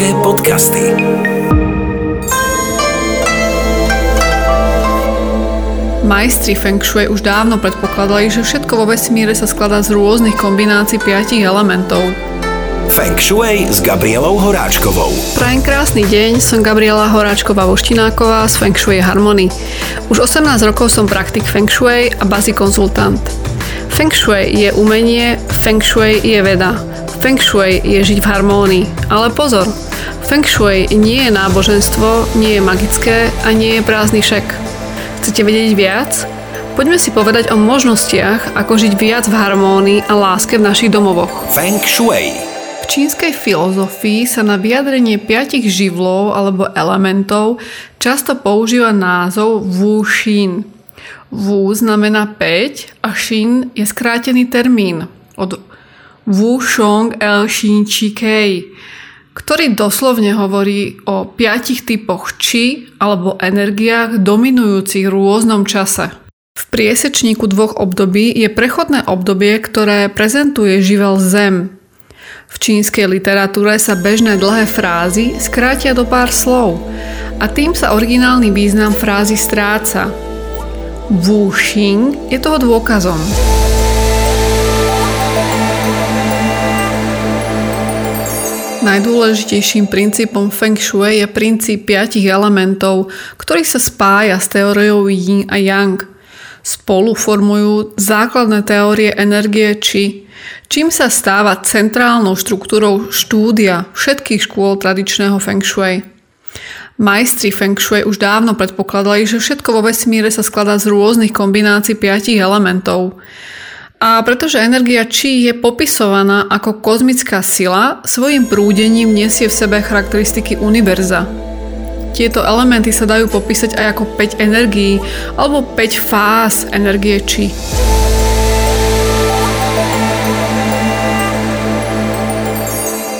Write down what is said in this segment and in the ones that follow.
České podcasty. Majstri Feng Shui už dávno predpokladali, že všetko vo vesmíre sa skladá z rôznych kombinácií piatich elementov. Feng Shui s Gabrielou Horáčkovou. Prajem krásny deň, som Gabriela Horáčková Voštináková z Feng Shui Harmony. Už 18 rokov som praktik Feng Shui a bazi konzultant. Feng Shui je umenie, Feng Shui je veda. Feng Shui je žiť v harmónii. Ale pozor, Feng Shui nie je náboženstvo, nie je magické a nie je prázdny šek. Chcete vedieť viac? Poďme si povedať o možnostiach, ako žiť viac v harmónii a láske v našich domovoch. Feng Shui. V čínskej filozofii sa na vyjadrenie piatich živlov alebo elementov často používa názov Wu Xin. Wu znamená 5 a Xin je skrátený termín od Wu Shong El Xin Chi Kei ktorý doslovne hovorí o piatich typoch či alebo energiách dominujúcich v rôznom čase. V priesečníku dvoch období je prechodné obdobie, ktoré prezentuje živel Zem. V čínskej literatúre sa bežné dlhé frázy skrátia do pár slov a tým sa originálny význam frázy stráca. Wu Xing je toho dôkazom. Najdôležitejším princípom Feng Shui je princíp piatich elementov, ktorý sa spája s teóriou Yin a Yang. Spolu formujú základné teórie energie Qi, čím sa stáva centrálnou štruktúrou štúdia všetkých škôl tradičného Feng Shui. Majstri Feng Shui už dávno predpokladali, že všetko vo vesmíre sa skladá z rôznych kombinácií piatich elementov. A pretože energia Chi je popisovaná ako kozmická sila, svojim prúdením nesie v sebe charakteristiky univerza. Tieto elementy sa dajú popísať aj ako 5 energií alebo 5 fáz energie Chi.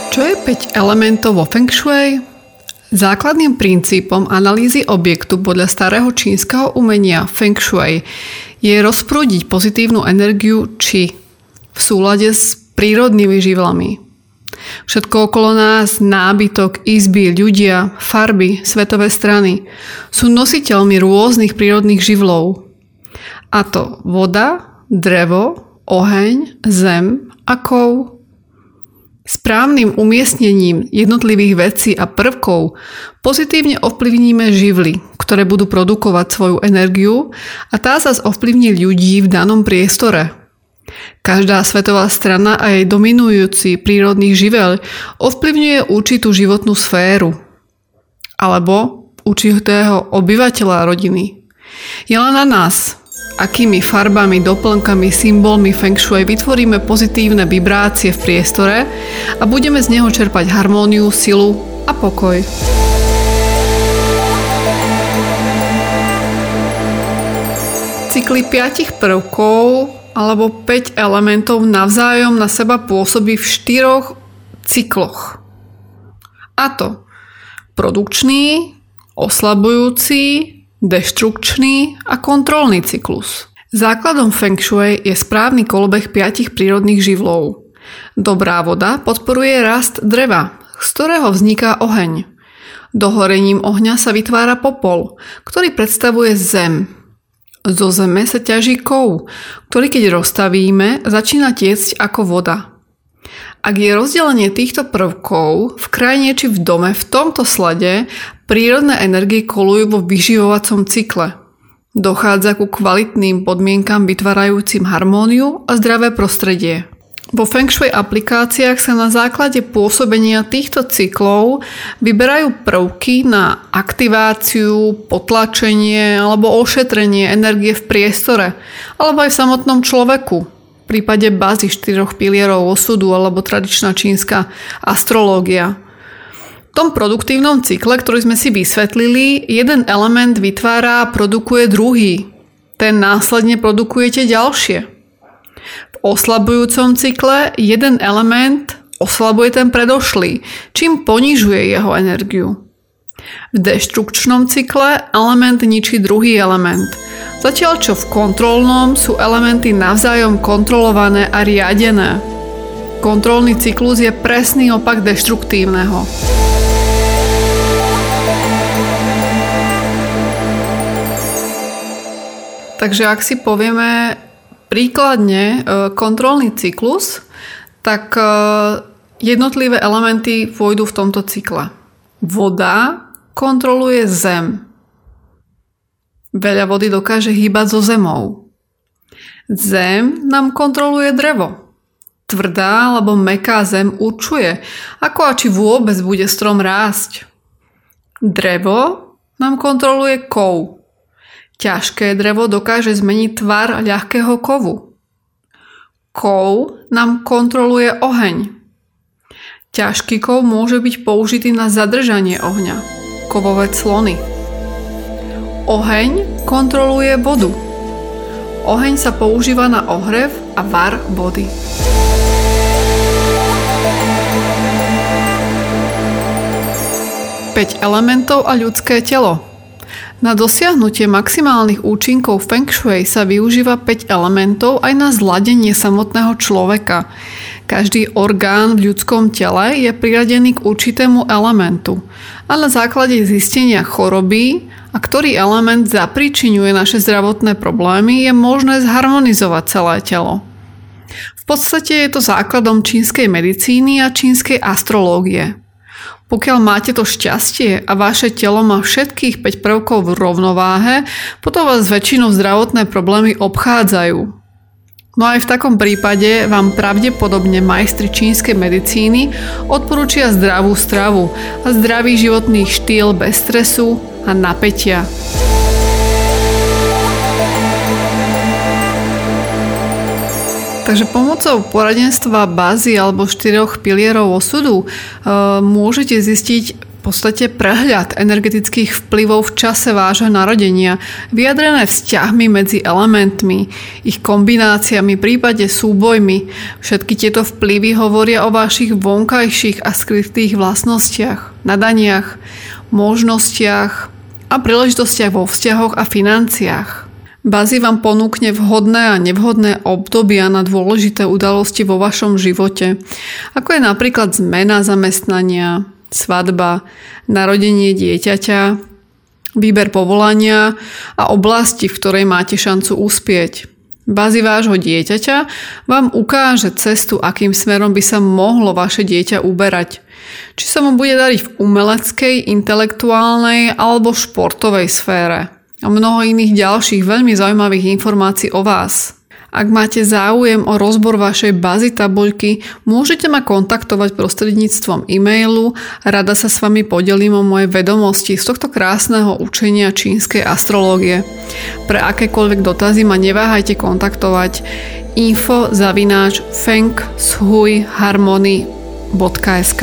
Čo je 5 elementov vo Feng Shui? Základným princípom analýzy objektu podľa starého čínskeho umenia Feng Shui je rozprúdiť pozitívnu energiu či v súlade s prírodnými živlami. Všetko okolo nás, nábytok, izby, ľudia, farby, svetové strany sú nositeľmi rôznych prírodných živlov. A to voda, drevo, oheň, zem a kov. Správnym umiestnením jednotlivých vecí a prvkov pozitívne ovplyvníme živly, ktoré budú produkovať svoju energiu a tá sa ovplyvní ľudí v danom priestore. Každá svetová strana a jej dominujúci prírodný živel ovplyvňuje určitú životnú sféru alebo určitého obyvateľa rodiny. Je len na nás, akými farbami, doplnkami, symbolmi Feng Shui vytvoríme pozitívne vibrácie v priestore a budeme z neho čerpať harmóniu, silu a pokoj. Cykly piatich prvkov alebo 5 elementov navzájom na seba pôsobí v štyroch cykloch. A to produkčný, oslabujúci, deštrukčný a kontrolný cyklus. Základom Feng Shui je správny kolobeh piatich prírodných živlov. Dobrá voda podporuje rast dreva, z ktorého vzniká oheň. Dohorením ohňa sa vytvára popol, ktorý predstavuje zem. Zo zeme sa ťaží kov, ktorý keď rozstavíme, začína tiecť ako voda. Ak je rozdelenie týchto prvkov v krajine či v dome v tomto slade, prírodné energie kolujú vo vyživovacom cykle. Dochádza ku kvalitným podmienkam vytvárajúcim harmóniu a zdravé prostredie. Vo Feng Shui aplikáciách sa na základe pôsobenia týchto cyklov vyberajú prvky na aktiváciu, potlačenie alebo ošetrenie energie v priestore alebo aj v samotnom človeku, prípade bázy štyroch pilierov osudu alebo tradičná čínska astrológia. V tom produktívnom cykle, ktorý sme si vysvetlili, jeden element vytvára a produkuje druhý. Ten následne produkujete ďalšie. V oslabujúcom cykle jeden element oslabuje ten predošlý, čím ponižuje jeho energiu. V deštrukčnom cykle element ničí druhý element, Zatiaľ čo v kontrolnom sú elementy navzájom kontrolované a riadené. Kontrolný cyklus je presný opak deštruktívneho. Takže ak si povieme príkladne e, kontrolný cyklus, tak e, jednotlivé elementy pôjdu v tomto cykle. Voda kontroluje zem, Veľa vody dokáže hýbať so zemou. Zem nám kontroluje drevo. Tvrdá alebo meká zem určuje, ako a či vôbec bude strom rásť. Drevo nám kontroluje kov. Ťažké drevo dokáže zmeniť tvar ľahkého kovu. Kov nám kontroluje oheň. Ťažký kov môže byť použitý na zadržanie ohňa. Kovové clony. Oheň kontroluje vodu. Oheň sa používa na ohrev a var vody. 5 elementov a ľudské telo. Na dosiahnutie maximálnych účinkov Feng Shui sa využíva 5 elementov aj na zladenie samotného človeka. Každý orgán v ľudskom tele je priradený k určitému elementu a na základe zistenia choroby a ktorý element zapričinuje naše zdravotné problémy je možné zharmonizovať celé telo. V podstate je to základom čínskej medicíny a čínskej astrológie. Pokiaľ máte to šťastie a vaše telo má všetkých 5 prvkov v rovnováhe, potom vás väčšinou zdravotné problémy obchádzajú. No aj v takom prípade vám pravdepodobne majstri čínskej medicíny odporúčia zdravú stravu a zdravý životný štýl bez stresu a napätia. Takže pomocou poradenstva bázy alebo štyroch pilierov osudu e, môžete zistiť podstate prehľad energetických vplyvov v čase vášho narodenia, vyjadrené vzťahmi medzi elementmi, ich kombináciami, prípade súbojmi. Všetky tieto vplyvy hovoria o vašich vonkajších a skrytých vlastnostiach, nadaniach, možnostiach a príležitostiach vo vzťahoch a financiách. Bazy vám ponúkne vhodné a nevhodné obdobia na dôležité udalosti vo vašom živote, ako je napríklad zmena zamestnania, svadba, narodenie dieťaťa, výber povolania a oblasti, v ktorej máte šancu uspieť. Bazy vášho dieťaťa vám ukáže cestu, akým smerom by sa mohlo vaše dieťa uberať. Či sa mu bude dariť v umeleckej, intelektuálnej alebo športovej sfére a mnoho iných ďalších veľmi zaujímavých informácií o vás. Ak máte záujem o rozbor vašej bazy tabuľky, môžete ma kontaktovať prostredníctvom e-mailu. Rada sa s vami podelím o moje vedomosti z tohto krásneho učenia čínskej astrológie. Pre akékoľvek dotazy ma neváhajte kontaktovať info zavináč fengshuiharmony.sk